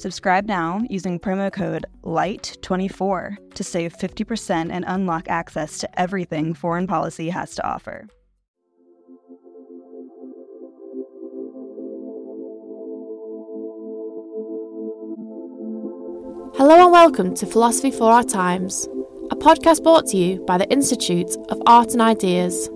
Subscribe now using promo code LIGHT24 to save 50% and unlock access to everything foreign policy has to offer. Hello and welcome to Philosophy for Our Times, a podcast brought to you by the Institute of Art and Ideas.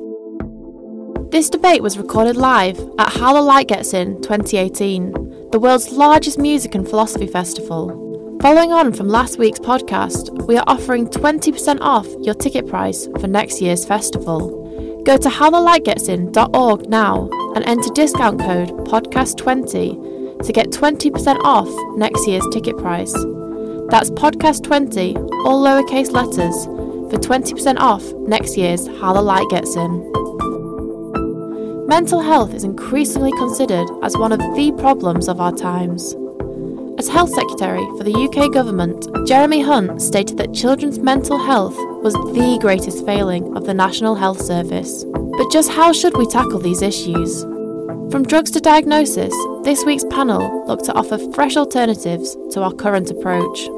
This debate was recorded live at How the Light Gets In 2018, the world's largest music and philosophy festival. Following on from last week's podcast, we are offering 20% off your ticket price for next year's festival. Go to howthelightgetsin.org now and enter discount code podcast20 to get 20% off next year's ticket price. That's podcast20, all lowercase letters, for 20% off next year's How the Light Gets In. Mental health is increasingly considered as one of the problems of our times. As Health Secretary for the UK Government, Jeremy Hunt stated that children's mental health was the greatest failing of the National Health Service. But just how should we tackle these issues? From drugs to diagnosis, this week's panel looked to offer fresh alternatives to our current approach.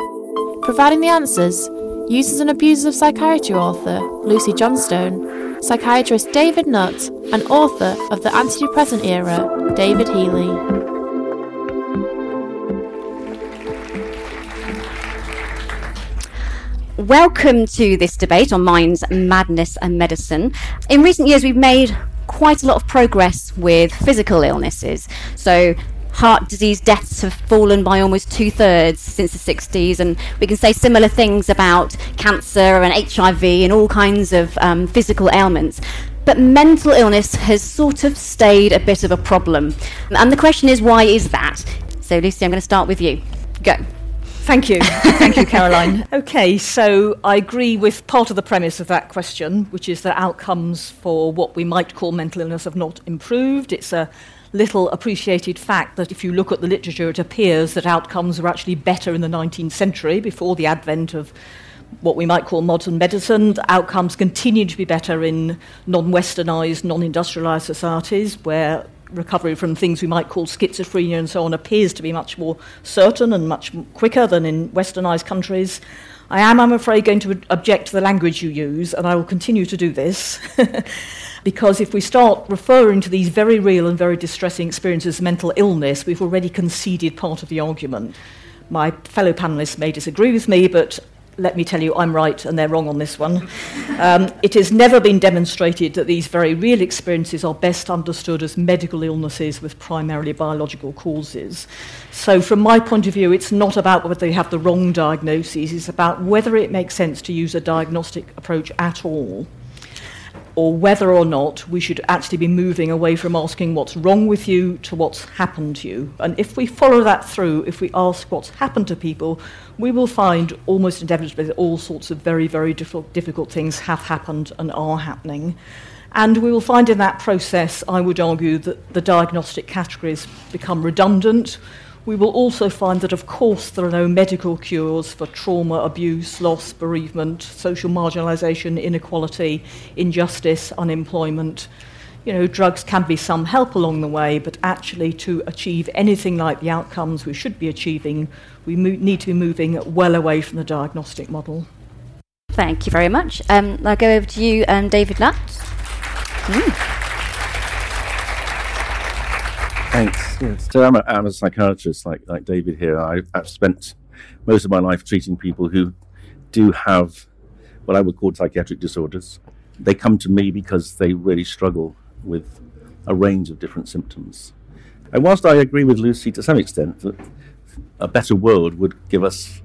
Providing the answers, users and abusers of psychiatry author Lucy Johnstone, psychiatrist David Nutt, and author of the antidepressant era, David Healy. Welcome to this debate on minds, madness, and medicine. In recent years, we've made quite a lot of progress with physical illnesses. So, heart disease deaths have fallen by almost two thirds since the 60s, and we can say similar things about cancer and HIV and all kinds of um, physical ailments. But mental illness has sort of stayed a bit of a problem. And the question is, why is that? So, Lucy, I'm going to start with you. Go. Thank you. Thank you, Caroline. Okay, so I agree with part of the premise of that question, which is that outcomes for what we might call mental illness have not improved. It's a little appreciated fact that if you look at the literature, it appears that outcomes were actually better in the 19th century before the advent of what we might call modern medicine. The outcomes continue to be better in non westernized, non industrialized societies where recovery from things we might call schizophrenia and so on appears to be much more certain and much quicker than in westernized countries. I am, I'm afraid, going to object to the language you use, and I will continue to do this. because if we start referring to these very real and very distressing experiences of mental illness, we've already conceded part of the argument. My fellow panelists may disagree with me, but let me tell you, I'm right and they're wrong on this one. Um, it has never been demonstrated that these very real experiences are best understood as medical illnesses with primarily biological causes. So, from my point of view, it's not about whether they have the wrong diagnoses, it's about whether it makes sense to use a diagnostic approach at all or whether or not we should actually be moving away from asking what's wrong with you to what's happened to you. And if we follow that through, if we ask what's happened to people, we will find almost inevitably that all sorts of very, very difficult, difficult things have happened and are happening. And we will find in that process, I would argue, that the diagnostic categories become redundant. We will also find that, of course, there are no medical cures for trauma, abuse, loss, bereavement, social marginalisation, inequality, injustice, unemployment. You know, drugs can be some help along the way, but actually, to achieve anything like the outcomes we should be achieving, we mo- need to be moving well away from the diagnostic model. Thank you very much. Um, I'll go over to you, um, David Nutt. Mm. Thanks. Yes. So I'm a, I'm a psychiatrist, like like David here. I, I've spent most of my life treating people who do have what I would call psychiatric disorders. they come to me because they really struggle with a range of different symptoms. And whilst I agree with Lucy to some extent that a better world would give us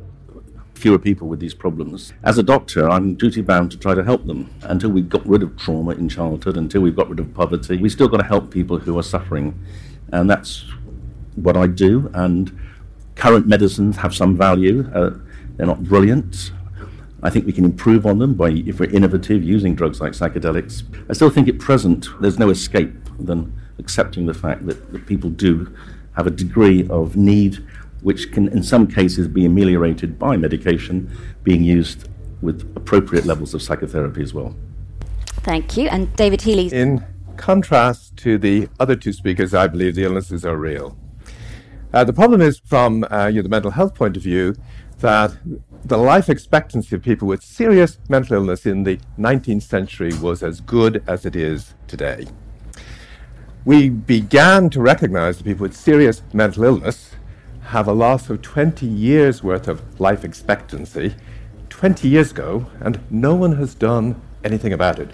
fewer people with these problems. As a doctor, I'm duty bound to try to help them. Until we've got rid of trauma in childhood, until we've got rid of poverty, we've still got to help people who are suffering. And that's what I do. And current medicines have some value. Uh, they're not brilliant. I think we can improve on them by, if we're innovative, using drugs like psychedelics. I still think at present there's no escape than accepting the fact that, that people do have a degree of need which can, in some cases, be ameliorated by medication being used with appropriate levels of psychotherapy as well. Thank you. And David Healy. In contrast to the other two speakers, I believe the illnesses are real. Uh, the problem is, from uh, you know, the mental health point of view, that the life expectancy of people with serious mental illness in the 19th century was as good as it is today. We began to recognize that people with serious mental illness have a loss of 20 years worth of life expectancy 20 years ago, and no one has done anything about it.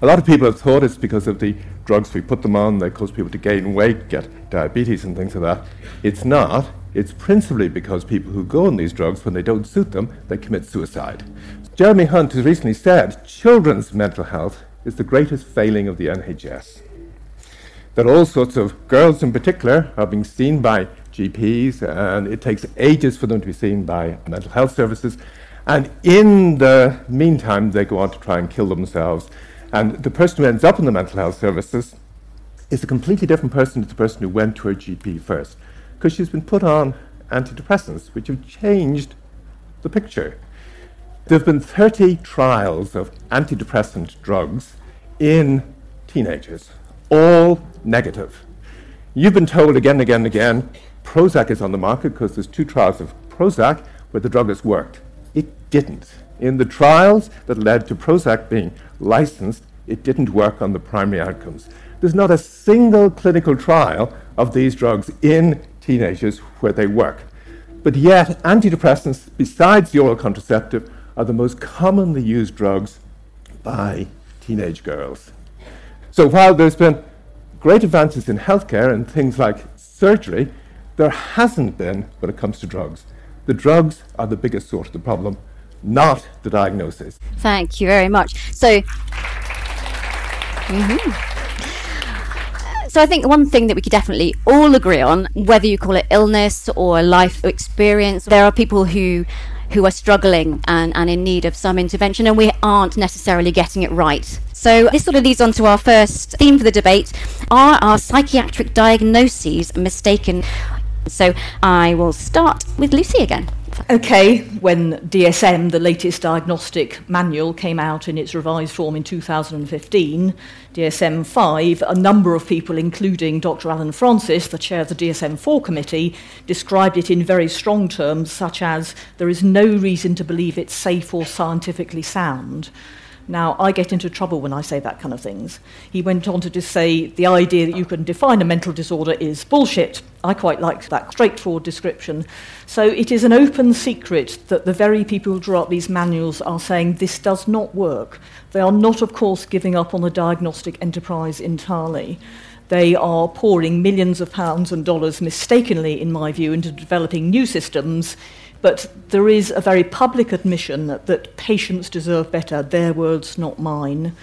A lot of people have thought it's because of the drugs we put them on, they cause people to gain weight, get diabetes, and things like that. It's not. It's principally because people who go on these drugs, when they don't suit them, they commit suicide. Jeremy Hunt has recently said children's mental health is the greatest failing of the NHS. That all sorts of girls, in particular, are being seen by GPs, and it takes ages for them to be seen by mental health services. And in the meantime, they go on to try and kill themselves. And the person who ends up in the mental health services is a completely different person to the person who went to her GP first, because she's been put on antidepressants, which have changed the picture. There have been 30 trials of antidepressant drugs in teenagers, all negative. You've been told again and again and again Prozac is on the market because there's two trials of Prozac where the drug has worked. It didn't. In the trials that led to Prozac being licensed, it didn't work on the primary outcomes. There's not a single clinical trial of these drugs in teenagers where they work. But yet, antidepressants, besides the oral contraceptive, are the most commonly used drugs by teenage girls. So while there's been great advances in healthcare and things like surgery, there hasn't been when it comes to drugs. The drugs are the biggest source of the problem, not the diagnosis. Thank you very much. So, mm-hmm. so I think one thing that we could definitely all agree on, whether you call it illness or life experience, there are people who who are struggling and, and in need of some intervention, and we aren't necessarily getting it right. So, this sort of leads on to our first theme for the debate Are our psychiatric diagnoses mistaken? So I will start with Lucy again. Okay, when DSM, the latest diagnostic manual, came out in its revised form in 2015, DSM 5, a number of people, including Dr. Allen Frances, the chair of the DSM 4 committee, described it in very strong terms, such as there is no reason to believe it's safe or scientifically sound. Now, I get into trouble when I say that kind of things. He went on to just say the idea that you can define a mental disorder is bullshit. I quite like that straightforward description. So it is an open secret that the very people who draw up these manuals are saying this does not work. They are not, of course, giving up on the diagnostic enterprise entirely. They are pouring millions of pounds and dollars mistakenly, in my view, into developing new systems but there is a very public admission that, that patients deserve better, their words, not mine.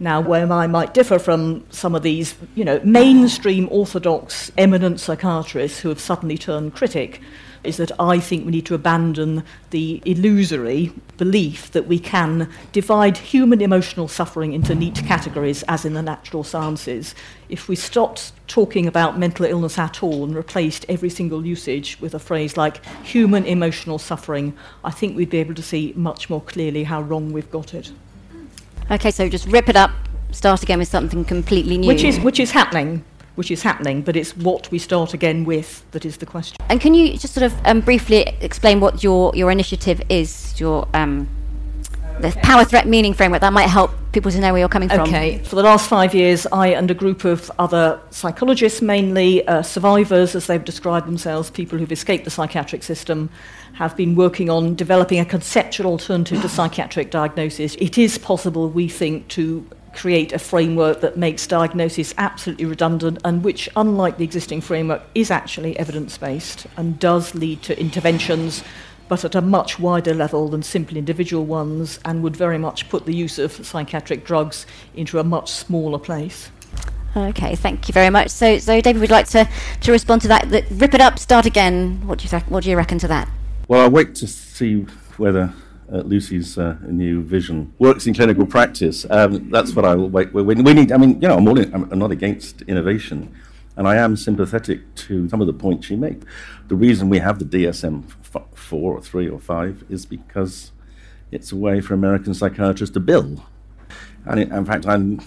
Now, where I might differ from some of these, you know, mainstream orthodox eminent psychiatrists who have suddenly turned critic, is that I think we need to abandon the illusory belief that we can divide human emotional suffering into neat categories as in the natural sciences. If we stopped talking about mental illness at all and replaced every single usage with a phrase like human emotional suffering, I think we'd be able to see much more clearly how wrong we've got it. Okay, so just rip it up, start again with something completely new. Which is, which is happening which is happening, but it's what we start again with that is the question. And can you just sort of um, briefly explain what your, your initiative is? Your um, the power threat meaning framework that might help people to know where you're coming from. Okay, for the last five years, I and a group of other psychologists, mainly uh, survivors, as they've described themselves, people who've escaped the psychiatric system, have been working on developing a conceptual alternative to psychiatric diagnosis. It is possible, we think, to create a framework that makes diagnosis absolutely redundant and which, unlike the existing framework, is actually evidence based and does lead to interventions but at a much wider level than simply individual ones, and would very much put the use of psychiatric drugs into a much smaller place. Okay, thank you very much. So, so David would like to, to respond to that. that rip it up, start again. What do you th- what do you reckon to that? Well, I'll wait to see whether uh, Lucy's uh, new vision works in clinical practice. Um, that's what I wait. We, we, need. I mean, you know, I'm, all in, I'm not against innovation, and I am sympathetic to some of the points she made. The reason we have the DSM f- four or three or five is because it's a way for American psychiatrists to bill. And it, in fact, I'm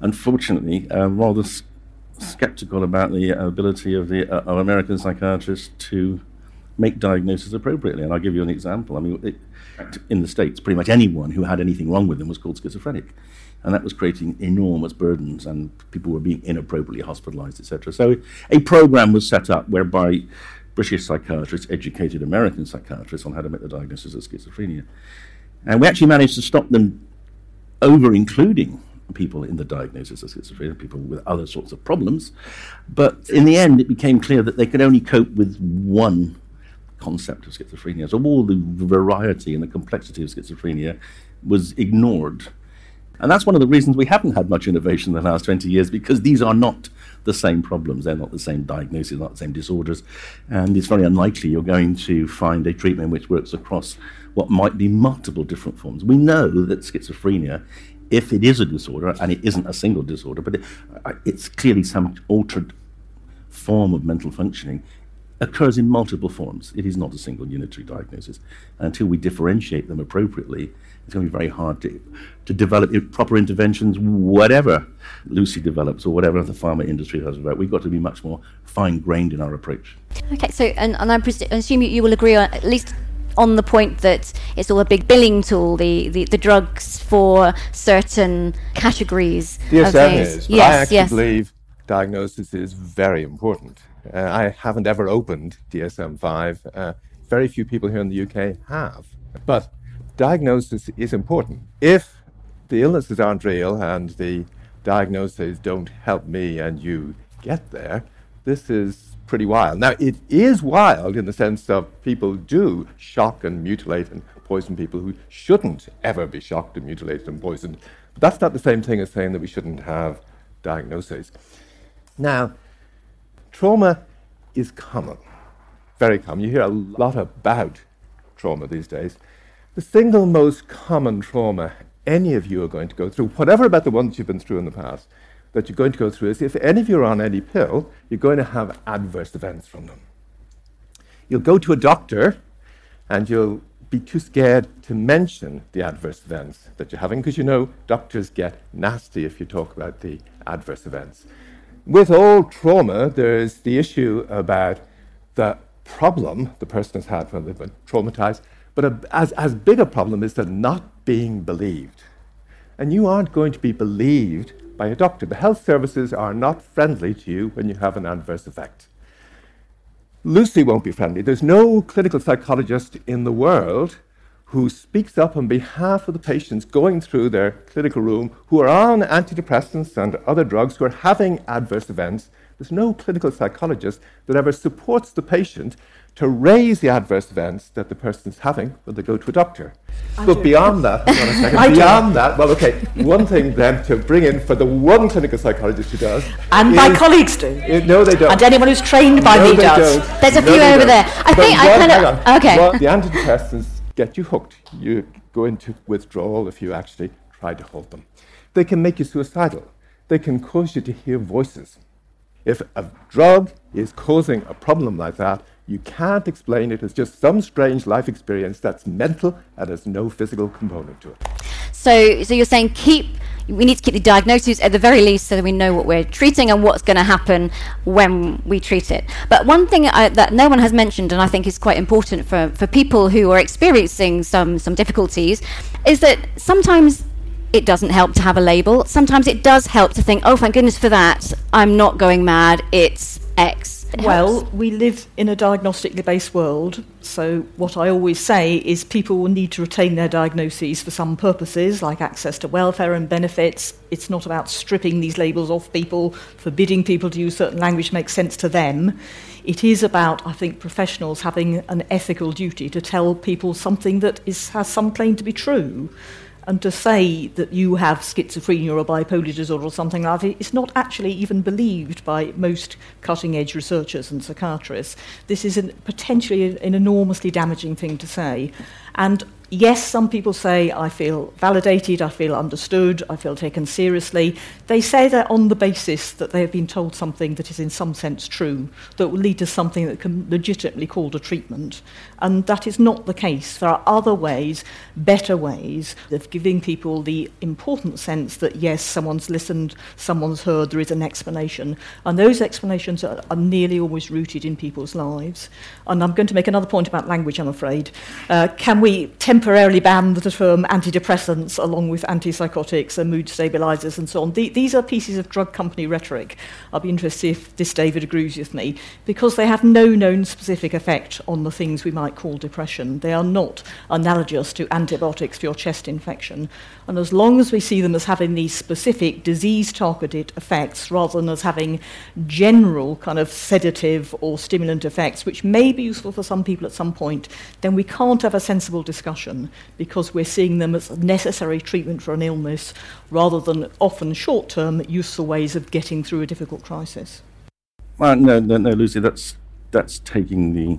unfortunately uh, rather s- skeptical about the ability of the uh, of American psychiatrists to make diagnosis appropriately. And I'll give you an example. I mean, it, in the States, pretty much anyone who had anything wrong with them was called schizophrenic. And that was creating enormous burdens, and people were being inappropriately hospitalized, etc. So a program was set up whereby British psychiatrists educated American psychiatrists on how to make the diagnosis of schizophrenia. And we actually managed to stop them over including people in the diagnosis of schizophrenia, people with other sorts of problems. But in the end, it became clear that they could only cope with one concept of schizophrenia. So all the variety and the complexity of schizophrenia was ignored. And that's one of the reasons we haven't had much innovation in the last 20 years, because these are not the same problems. They're not the same diagnoses, not the same disorders. And it's very unlikely you're going to find a treatment which works across what might be multiple different forms. We know that schizophrenia, if it is a disorder, and it isn't a single disorder, but it, uh, it's clearly some altered form of mental functioning, occurs in multiple forms. It is not a single unitary diagnosis. And until we differentiate them appropriately, it's going to be very hard to, to develop proper interventions, whatever Lucy develops or whatever the pharma industry has about. We've got to be much more fine grained in our approach. Okay, so, and, and I pres- assume you will agree on at least on the point that it's all a big billing tool, the, the, the drugs for certain categories. DSM is, but yes, I actually yes. believe diagnosis is very important. Uh, I haven't ever opened DSM 5. Uh, very few people here in the UK have. But diagnosis is important. If the illnesses aren't real and the diagnoses don't help me and you get there, this is pretty wild. Now, it is wild in the sense of people do shock and mutilate and poison people who shouldn't ever be shocked and mutilated and poisoned. But that's not the same thing as saying that we shouldn't have diagnoses. Now, Trauma is common, very common. You hear a lot about trauma these days. The single most common trauma any of you are going to go through, whatever about the ones you've been through in the past, that you're going to go through is if any of you are on any pill, you're going to have adverse events from them. You'll go to a doctor and you'll be too scared to mention the adverse events that you're having because you know doctors get nasty if you talk about the adverse events with all trauma, there's the issue about the problem the person has had when they've been traumatized, but a, as, as big a problem is the not being believed. And you aren't going to be believed by a doctor. The health services are not friendly to you when you have an adverse effect. Lucy won't be friendly. There's no clinical psychologist in the world who speaks up on behalf of the patients going through their clinical room who are on antidepressants and other drugs who are having adverse events. There's no clinical psychologist that ever supports the patient to raise the adverse events that the person's having when they go to a doctor. I but do. beyond that, beyond that, well, okay, one thing then to bring in for the one clinical psychologist who does. And my colleagues do. It, no, they don't. And anyone who's trained by no, me does. Don't. There's a no, few over don't. there. I but think I kind of. Okay. Well, the antidepressants get you hooked. You go into withdrawal if you actually try to hold them. They can make you suicidal. They can cause you to hear voices. If a drug is causing a problem like that, you can't explain it as just some strange life experience that's mental and has no physical component to it. So, so you're saying keep we need to keep the diagnoses at the very least so that we know what we're treating and what's going to happen when we treat it. But one thing I, that no one has mentioned, and I think is quite important for, for people who are experiencing some, some difficulties, is that sometimes it doesn't help to have a label. Sometimes it does help to think, oh, thank goodness for that. I'm not going mad. It's X. Well, we live in a diagnostically based world, so what I always say is people will need to retain their diagnoses for some purposes, like access to welfare and benefits. It's not about stripping these labels off people, forbidding people to use certain language makes sense to them. It is about, I think, professionals having an ethical duty to tell people something that is, has some claim to be true. And to say that you have schizophrenia or bipolar disorder or something like that is not actually even believed by most cutting edge researchers and psychiatrists. This is an, potentially an enormously damaging thing to say. And yes, some people say, I feel validated, I feel understood, I feel taken seriously. They say that on the basis that they have been told something that is in some sense true, that will lead to something that can legitimately called a treatment. And that is not the case. There are other ways, better ways, of giving people the important sense that yes, someone's listened, someone's heard, there is an explanation. And those explanations are, are nearly always rooted in people's lives. And I'm going to make another point about language, I'm afraid. Uh, can we temporarily ban the term antidepressants along with antipsychotics and mood stabilizers and so on? The, these are pieces of drug company rhetoric. I'll be interested if this David agrees with me, because they have no known specific effect on the things we might call depression. They are not analogous to antibiotics for your chest infection. And as long as we see them as having these specific disease targeted effects rather than as having general kind of sedative or stimulant effects, which may be useful for some people at some point, then we can't have a sensible discussion because we're seeing them as a necessary treatment for an illness rather than often short term useful ways of getting through a difficult crisis. Well, no, no, no, Lucy, that's that's taking the,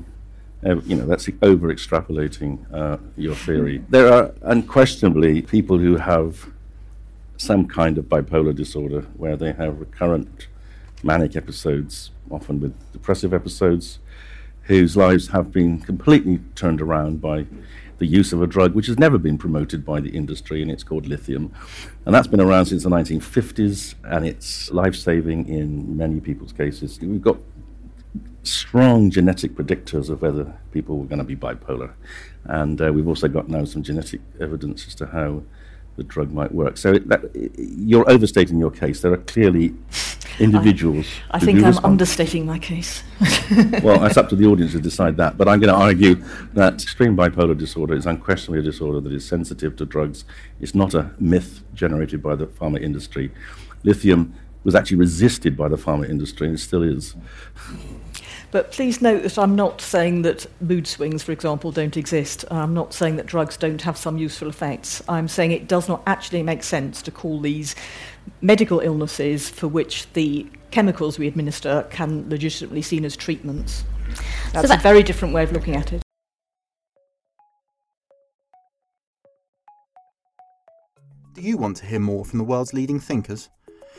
uh, you know, that's over extrapolating uh, your theory. There are unquestionably people who have some kind of bipolar disorder where they have recurrent manic episodes, often with depressive episodes, whose lives have been completely turned around by the use of a drug which has never been promoted by the industry, and it's called lithium. And that's been around since the 1950s, and it's life saving in many people's cases. We've got strong genetic predictors of whether people were going to be bipolar. And uh, we've also got now some genetic evidence as to how the drug might work. So it, that, you're overstating your case. There are clearly individuals. I, I think I'm respond. understating my case. well, it's up to the audience to decide that. But I'm going to argue that extreme bipolar disorder is unquestionably a disorder that is sensitive to drugs. It's not a myth generated by the pharma industry. Lithium was actually resisted by the pharma industry, and it still is. But please note that I'm not saying that mood swings, for example, don't exist. I'm not saying that drugs don't have some useful effects. I'm saying it does not actually make sense to call these medical illnesses for which the chemicals we administer can legitimately seen as treatments. That's that- a very different way of looking at it. Do you want to hear more from the world's leading thinkers?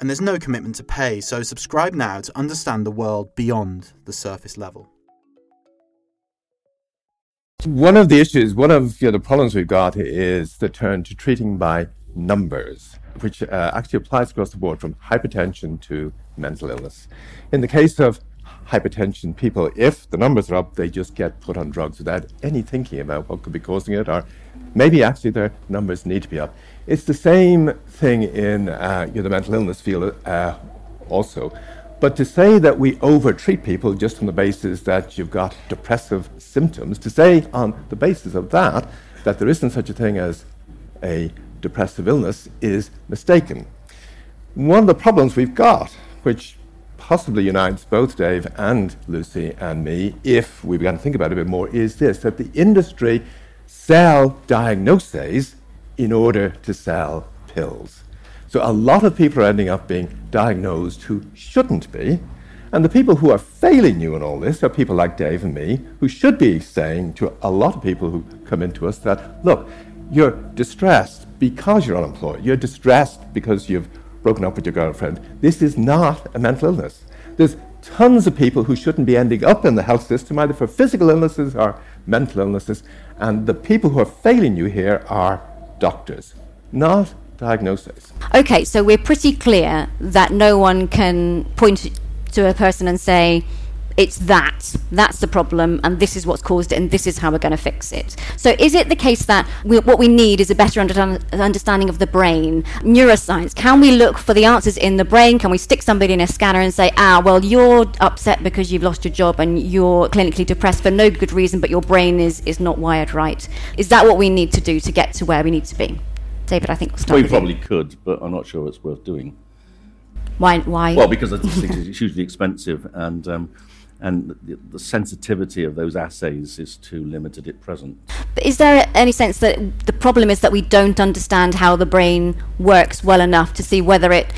and there's no commitment to pay, so subscribe now to understand the world beyond the surface level. One of the issues, one of you know, the problems we've got is the turn to treating by numbers, which uh, actually applies across the board from hypertension to mental illness. In the case of hypertension, people, if the numbers are up, they just get put on drugs without any thinking about what could be causing it, or maybe actually their numbers need to be up. It's the same thing in uh, the mental illness field uh, also. But to say that we overtreat people just on the basis that you've got depressive symptoms, to say on the basis of that that there isn't such a thing as a depressive illness is mistaken. One of the problems we've got, which possibly unites both Dave and Lucy and me, if we began to think about it a bit more, is this that the industry sell diagnoses in order to sell pills. So a lot of people are ending up being diagnosed who shouldn't be. And the people who are failing you in all this are people like Dave and me, who should be saying to a lot of people who come into us that, look, you're distressed because you're unemployed. You're distressed because you've broken up with your girlfriend. This is not a mental illness. There's tons of people who shouldn't be ending up in the health system, either for physical illnesses or mental illnesses. And the people who are failing you here are doctors, not diagnosis. Okay, so we're pretty clear that no one can point to a person and say, it's that that's the problem and this is what's caused it and this is how we're going to fix it. So is it the case that we, what we need is a better under- understanding of the brain? Neuroscience can we look for the answers in the brain? Can we stick somebody in a scanner and say ah well you're upset because you've lost your job and you're clinically depressed for no good reason but your brain is is not wired right? Is that what we need to do to get to where we need to be? David i think we'll we probably you. could but i'm not sure it's worth doing. Why why? Well because it's hugely expensive and um, and the, the, sensitivity of those assays is too limited at present. But is there any sense that the problem is that we don't understand how the brain works well enough to see whether it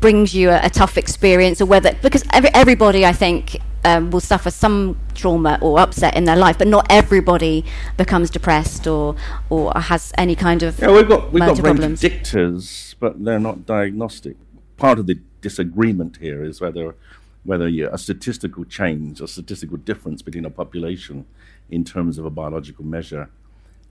brings you a, a tough experience or whether because every, everybody I think um, will suffer some trauma or upset in their life, but not everybody becomes depressed or or has any kind of yeah. We've got we've got brain problems. predictors, but they're not diagnostic. Part of the disagreement here is whether whether a statistical change, a statistical difference between a population in terms of a biological measure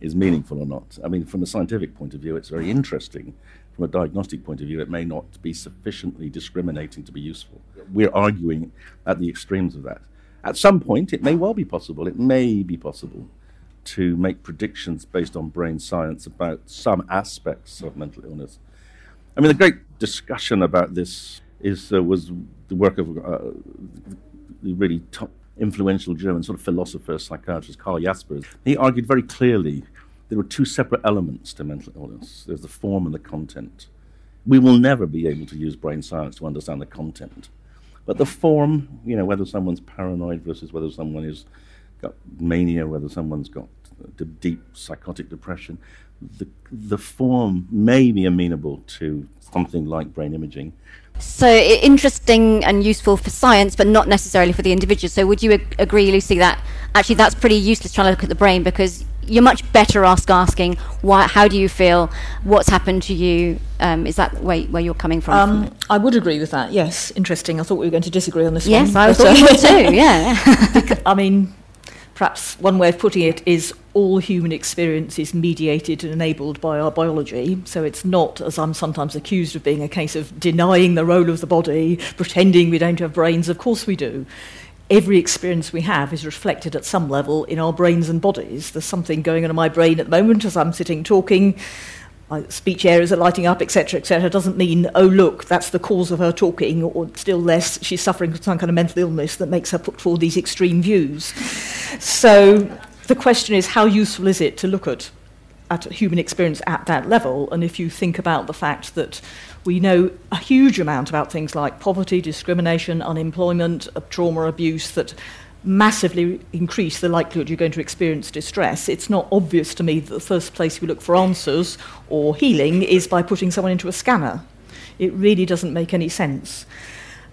is meaningful or not. I mean, from a scientific point of view, it's very interesting. From a diagnostic point of view, it may not be sufficiently discriminating to be useful. We're arguing at the extremes of that. At some point, it may well be possible, it may be possible to make predictions based on brain science about some aspects of mental illness. I mean, the great discussion about this is uh, was the work of uh, the really top influential German sort of philosopher, psychiatrist Karl Jaspers. He argued very clearly there were two separate elements to mental illness. There's the form and the content. We will never be able to use brain science to understand the content. But the form, you know, whether someone's paranoid versus whether someone has got mania, whether someone's got deep psychotic depression, the, the form may be amenable to something like brain imaging. So interesting and useful for science, but not necessarily for the individual. So would you ag- agree, Lucy, that actually that's pretty useless trying to look at the brain because you're much better ask asking why, how do you feel, what's happened to you. Um, is that where, where you're coming from? Um, I would agree with that. Yes, interesting. I thought we were going to disagree on this yes, one. Yes, I thought you would too. Yeah. I mean, perhaps one way of putting it is all human experience is mediated and enabled by our biology. So it's not, as I'm sometimes accused of being, a case of denying the role of the body, pretending we don't have brains. Of course we do. Every experience we have is reflected at some level in our brains and bodies. There's something going on in my brain at the moment as I'm sitting talking my speech areas are lighting up, etc., etc., doesn't mean, oh, look, that's the cause of her talking, or still less, she's suffering from some kind of mental illness that makes her put forward these extreme views. So the question is, how useful is it to look at, at human experience at that level? And if you think about the fact that we know a huge amount about things like poverty, discrimination, unemployment, uh, trauma, abuse, that massively increase the likelihood you're going to experience distress, it's not obvious to me that the first place we look for answers or healing is by putting someone into a scanner. It really doesn't make any sense.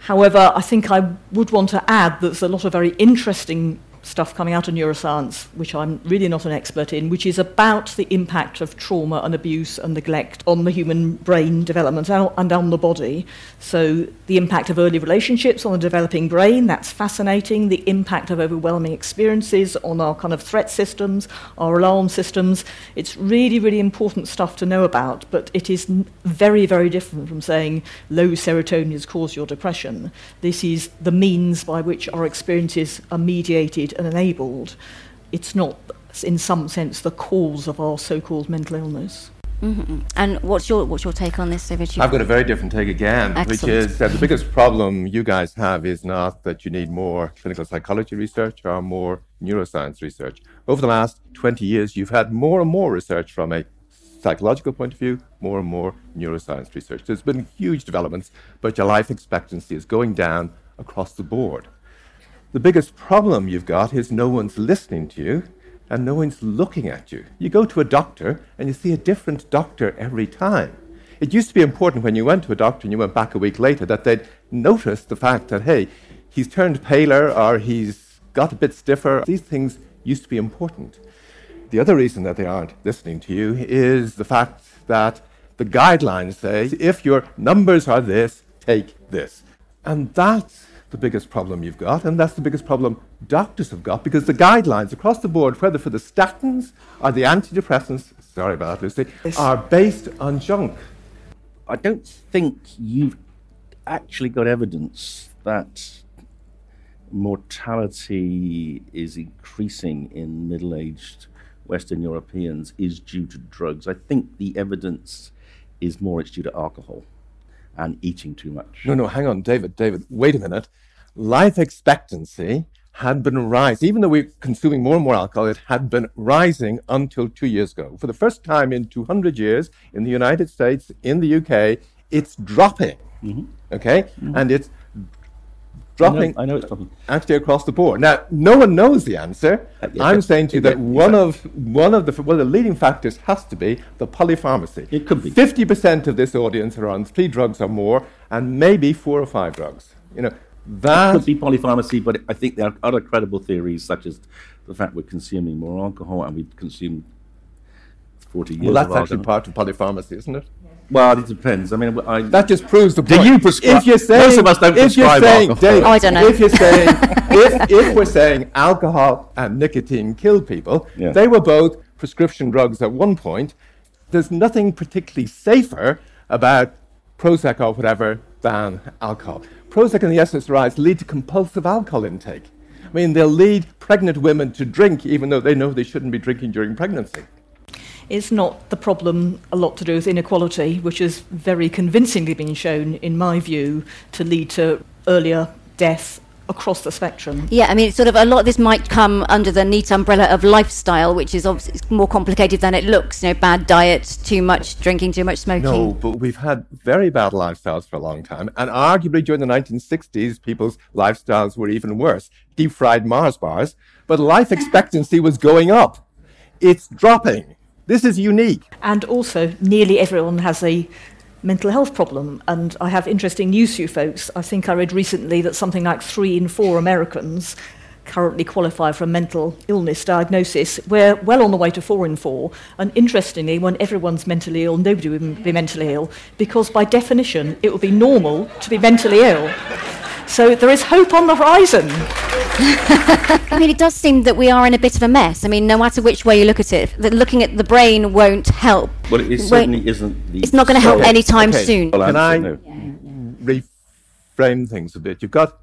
However, I think I would want to add that there's a lot of very interesting stuff coming out of neuroscience, which I'm really not an expert in, which is about the impact of trauma and abuse and neglect on the human brain development and on the body. So, the impact of early relationships on the developing brain, that's fascinating. The impact of overwhelming experiences on our kind of threat systems, our alarm systems. It's really, really important stuff to know about, but it is very, very different from saying low serotonin has caused your depression. This is the means by which our experiences are mediated and enabled, it's not, in some sense, the cause of our so-called mental illness. Mm-hmm. And what's your what's your take on this, David? I've got a very different take again, Excellent. which is that the biggest problem you guys have is not that you need more clinical psychology research or more neuroscience research. Over the last 20 years, you've had more and more research from a psychological point of view, more and more neuroscience research. There's been huge developments, but your life expectancy is going down across the board. The biggest problem you've got is no one's listening to you and no one's looking at you. You go to a doctor and you see a different doctor every time. it used to be important when you went to a doctor and you went back a week later that they'd notice the fact that, hey, he's turned paler or he's got a bit stiffer. These things used to be important. The other reason that they aren't listening to you is the fact that the guidelines say if your numbers are this, take this. And that's the biggest problem you've got, and that's the biggest problem doctors have got because the guidelines across the board, whether for the statins or the antidepressants, sorry about that, Lucy, yes. are based on junk. I don't think you've actually got evidence that mortality is increasing in middle aged Western Europeans is due to drugs. I think the evidence is more it's due to alcohol and eating too much. No, no, hang on, David, David, wait a minute. Life expectancy had been rising, even though we're consuming more and more alcohol, it had been rising until two years ago. For the first time in 200 years in the United States, in the UK, it's dropping. Mm-hmm. Okay? Mm-hmm. And it's dropping. I know, I know, it's dropping. Actually, across the board. Now, no one knows the answer. Uh, yeah, I'm saying to you that one of one of the of the leading factors has to be the polypharmacy. It could be. Fifty percent of this audience are on three drugs or more, and maybe four or five drugs. You know. That it could be polypharmacy, but I think there are other credible theories, such as the fact we're consuming more alcohol and we've consumed 40 years. Well, that's actually part of polypharmacy, isn't it? Well, it depends. I mean, I, that just proves the point. Do you prescribe? If you're saying, most of us don't if prescribe you're saying, alcohol. Dave, oh, I don't know. If you're saying, if, if we're saying alcohol and nicotine kill people, yeah. they were both prescription drugs at one point. There's nothing particularly safer about Prozac or whatever than alcohol. Prozac and the SSRIs lead to compulsive alcohol intake. I mean, they'll lead pregnant women to drink even though they know they shouldn't be drinking during pregnancy is not the problem a lot to do with inequality, which has very convincingly been shown, in my view, to lead to earlier death across the spectrum. Yeah, I mean, sort of a lot of this might come under the neat umbrella of lifestyle, which is obviously more complicated than it looks. You know, bad diet, too much drinking, too much smoking. No, but we've had very bad lifestyles for a long time, and arguably during the 1960s, people's lifestyles were even worse. Deep fried Mars bars, but life expectancy was going up. It's dropping. This is unique. And also, nearly everyone has a mental health problem. And I have interesting news for you folks. I think I read recently that something like three in four Americans currently qualify for a mental illness diagnosis. We're well on the way to four in four. And interestingly, when everyone's mentally ill, nobody will be mentally ill, because by definition, it would be normal to be mentally ill. So there is hope on the horizon. I mean, it does seem that we are in a bit of a mess. I mean, no matter which way you look at it, that looking at the brain won't help. Well, it certainly isn't. it's not going to help anytime okay. soon. Well, Can I no. reframe things a bit? You've got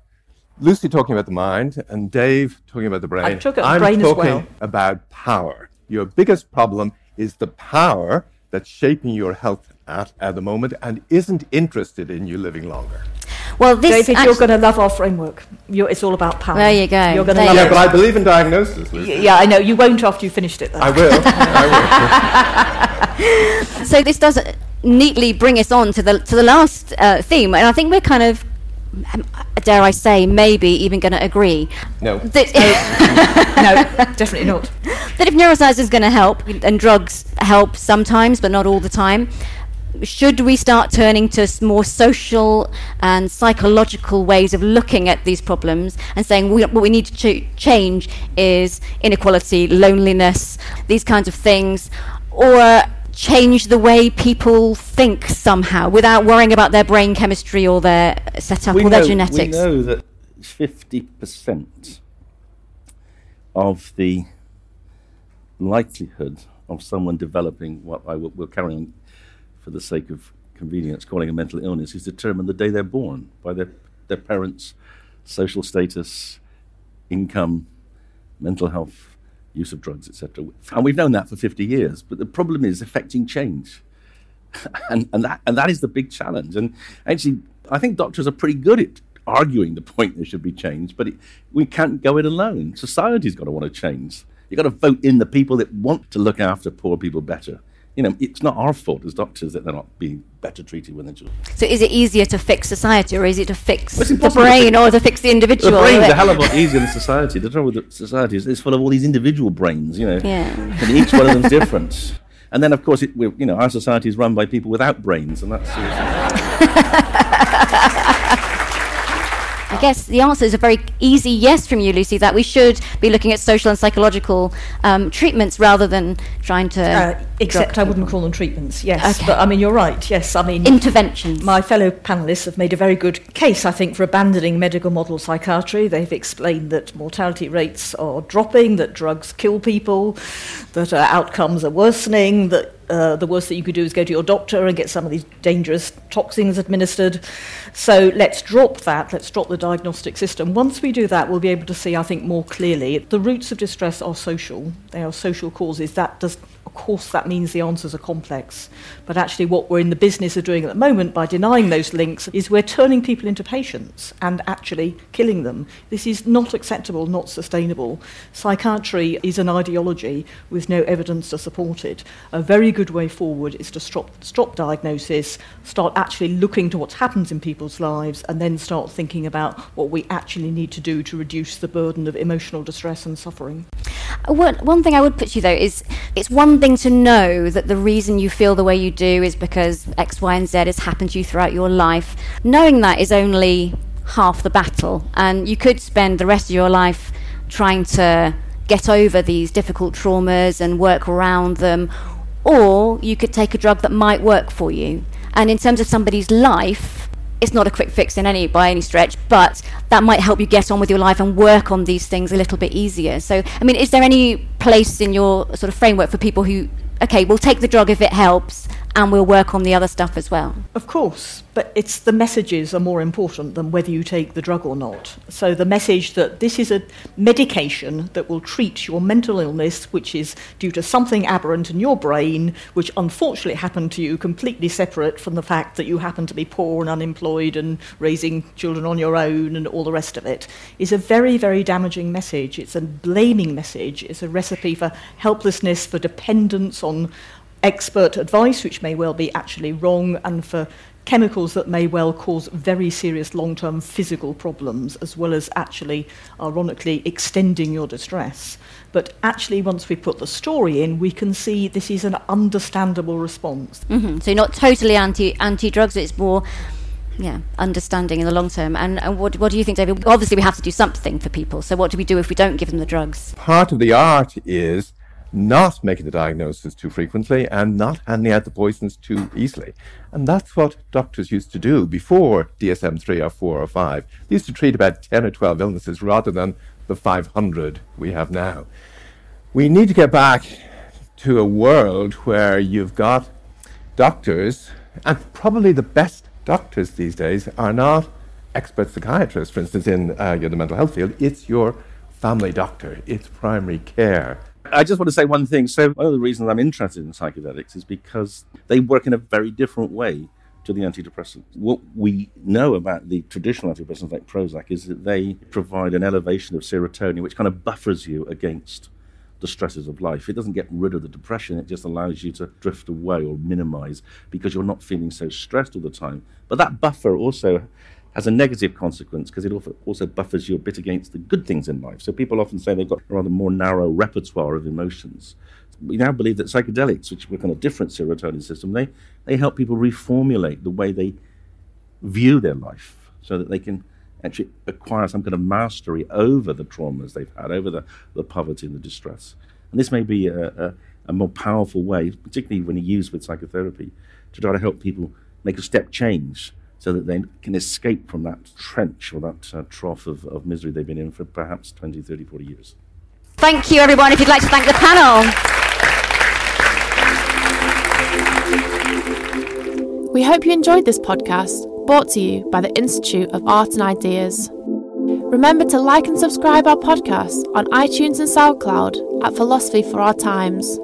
Lucy talking about the mind and Dave talking about the brain. I took I'm brain talking well. about power. Your biggest problem is the power that's shaping your health at, at the moment and isn't interested in you living longer. Well, this David, you're going to love our framework. You're, it's all about power. There you go. You're going to love yeah, it. but I believe in diagnosis. yeah, I know. You won't after you've finished it, though. I will. I will. so this does neatly bring us on to the to the last uh, theme, and I think we're kind of um, dare I say, maybe even going to agree. No. That no, definitely not. That if neuroscience is going to help, and drugs help sometimes, but not all the time, should we start turning to more social and psychological ways of looking at these problems and saying we, what we need to ch- change is inequality, loneliness, these kinds of things, or change the way people think somehow without worrying about their brain chemistry or their setup we or know, their genetics? We know that 50% of the likelihood of someone developing what I will, will carry on for the sake of convenience, calling a mental illness is determined the day they're born by their, their parents' social status, income, mental health, use of drugs, etc. And we've known that for 50 years. But the problem is affecting change. and, and, that, and that is the big challenge. And actually, I think doctors are pretty good at arguing the point there should be change, but it, we can't go it alone. Society's got to want to change. You've got to vote in the people that want to look after poor people better you know, it's not our fault as doctors that they're not being better treated when they're children. So is it easier to fix society or is it to fix well, the brain or to fix the individual? The brain's a hell of a lot easier than society. The trouble with society is it's full of all these individual brains, you know. Yeah. And each one of them's different. And then, of course, it, you know, our society is run by people without brains, and that's. I guess the answer is a very easy yes from you, Lucy, that we should be looking at social and psychological um, treatments rather than trying to. Uh, except I wouldn't call them treatments, yes. Okay. But I mean, you're right, yes. I mean, interventions. My fellow panelists have made a very good case, I think, for abandoning medical model psychiatry. They've explained that mortality rates are dropping, that drugs kill people, that uh, outcomes are worsening, that uh, the worst that you could do is go to your doctor and get some of these dangerous toxins administered. So let's drop that, let's drop the diagnostic system. Once we do that, we'll be able to see, I think, more clearly. The roots of distress are social, they are social causes. That does of course, that means the answers are complex. But actually, what we're in the business of doing at the moment by denying those links is we're turning people into patients and actually killing them. This is not acceptable, not sustainable. Psychiatry is an ideology with no evidence to support it. A very good way forward is to stop, stop diagnosis, start actually looking to what happens in people's lives, and then start thinking about what we actually need to do to reduce the burden of emotional distress and suffering. One, one thing I would put to you, though, is it's one thing to know that the reason you feel the way you do is because X, Y, and Z has happened to you throughout your life. Knowing that is only half the battle, and you could spend the rest of your life trying to get over these difficult traumas and work around them, or you could take a drug that might work for you. And in terms of somebody's life, it's not a quick fix in any by any stretch, but that might help you get on with your life and work on these things a little bit easier. So, I mean, is there any place in your sort of framework for people who, okay, we'll take the drug if it helps, and we'll work on the other stuff as well. Of course, but it's the messages are more important than whether you take the drug or not. So the message that this is a medication that will treat your mental illness, which is due to something aberrant in your brain, which unfortunately happened to you completely separate from the fact that you happen to be poor and unemployed and raising children on your own and all the rest of it, is a very, very damaging message. It's a blaming message. It's a recipe for helplessness, for dependence on expert advice, which may well be actually wrong, and for chemicals that may well cause very serious long term physical problems, as well as actually, ironically, extending your distress. But actually, once we put the story in, we can see this is an understandable response. Mm-hmm. So, not totally anti anti drugs, it's more. Yeah, understanding in the long term. And, and what, what do you think, David? Obviously, we have to do something for people. So, what do we do if we don't give them the drugs? Part of the art is not making the diagnosis too frequently and not handing out the poisons too easily. And that's what doctors used to do before DSM 3 or 4 or 5. They used to treat about 10 or 12 illnesses rather than the 500 we have now. We need to get back to a world where you've got doctors, and probably the best doctors these days are not expert psychiatrists, for instance, in uh, the mental health field. It's your family doctor, it's primary care. I just want to say one thing. So, one of the reasons I'm interested in psychedelics is because they work in a very different way to the antidepressants. What we know about the traditional antidepressants like Prozac is that they provide an elevation of serotonin which kind of buffers you against the stresses of life. It doesn't get rid of the depression, it just allows you to drift away or minimize because you're not feeling so stressed all the time. But that buffer also has a negative consequence because it also buffers you a bit against the good things in life. So people often say they've got a rather more narrow repertoire of emotions. We now believe that psychedelics, which work on a different serotonin system, they, they help people reformulate the way they view their life so that they can actually acquire some kind of mastery over the traumas they've had, over the, the poverty and the distress. And this may be a, a, a more powerful way, particularly when used with psychotherapy, to try to help people make a step change so that they can escape from that trench or that uh, trough of, of misery they've been in for perhaps 20, 30, 40 years. Thank you, everyone. If you'd like to thank the panel. We hope you enjoyed this podcast, brought to you by the Institute of Art and Ideas. Remember to like and subscribe our podcast on iTunes and SoundCloud at Philosophy for Our Times.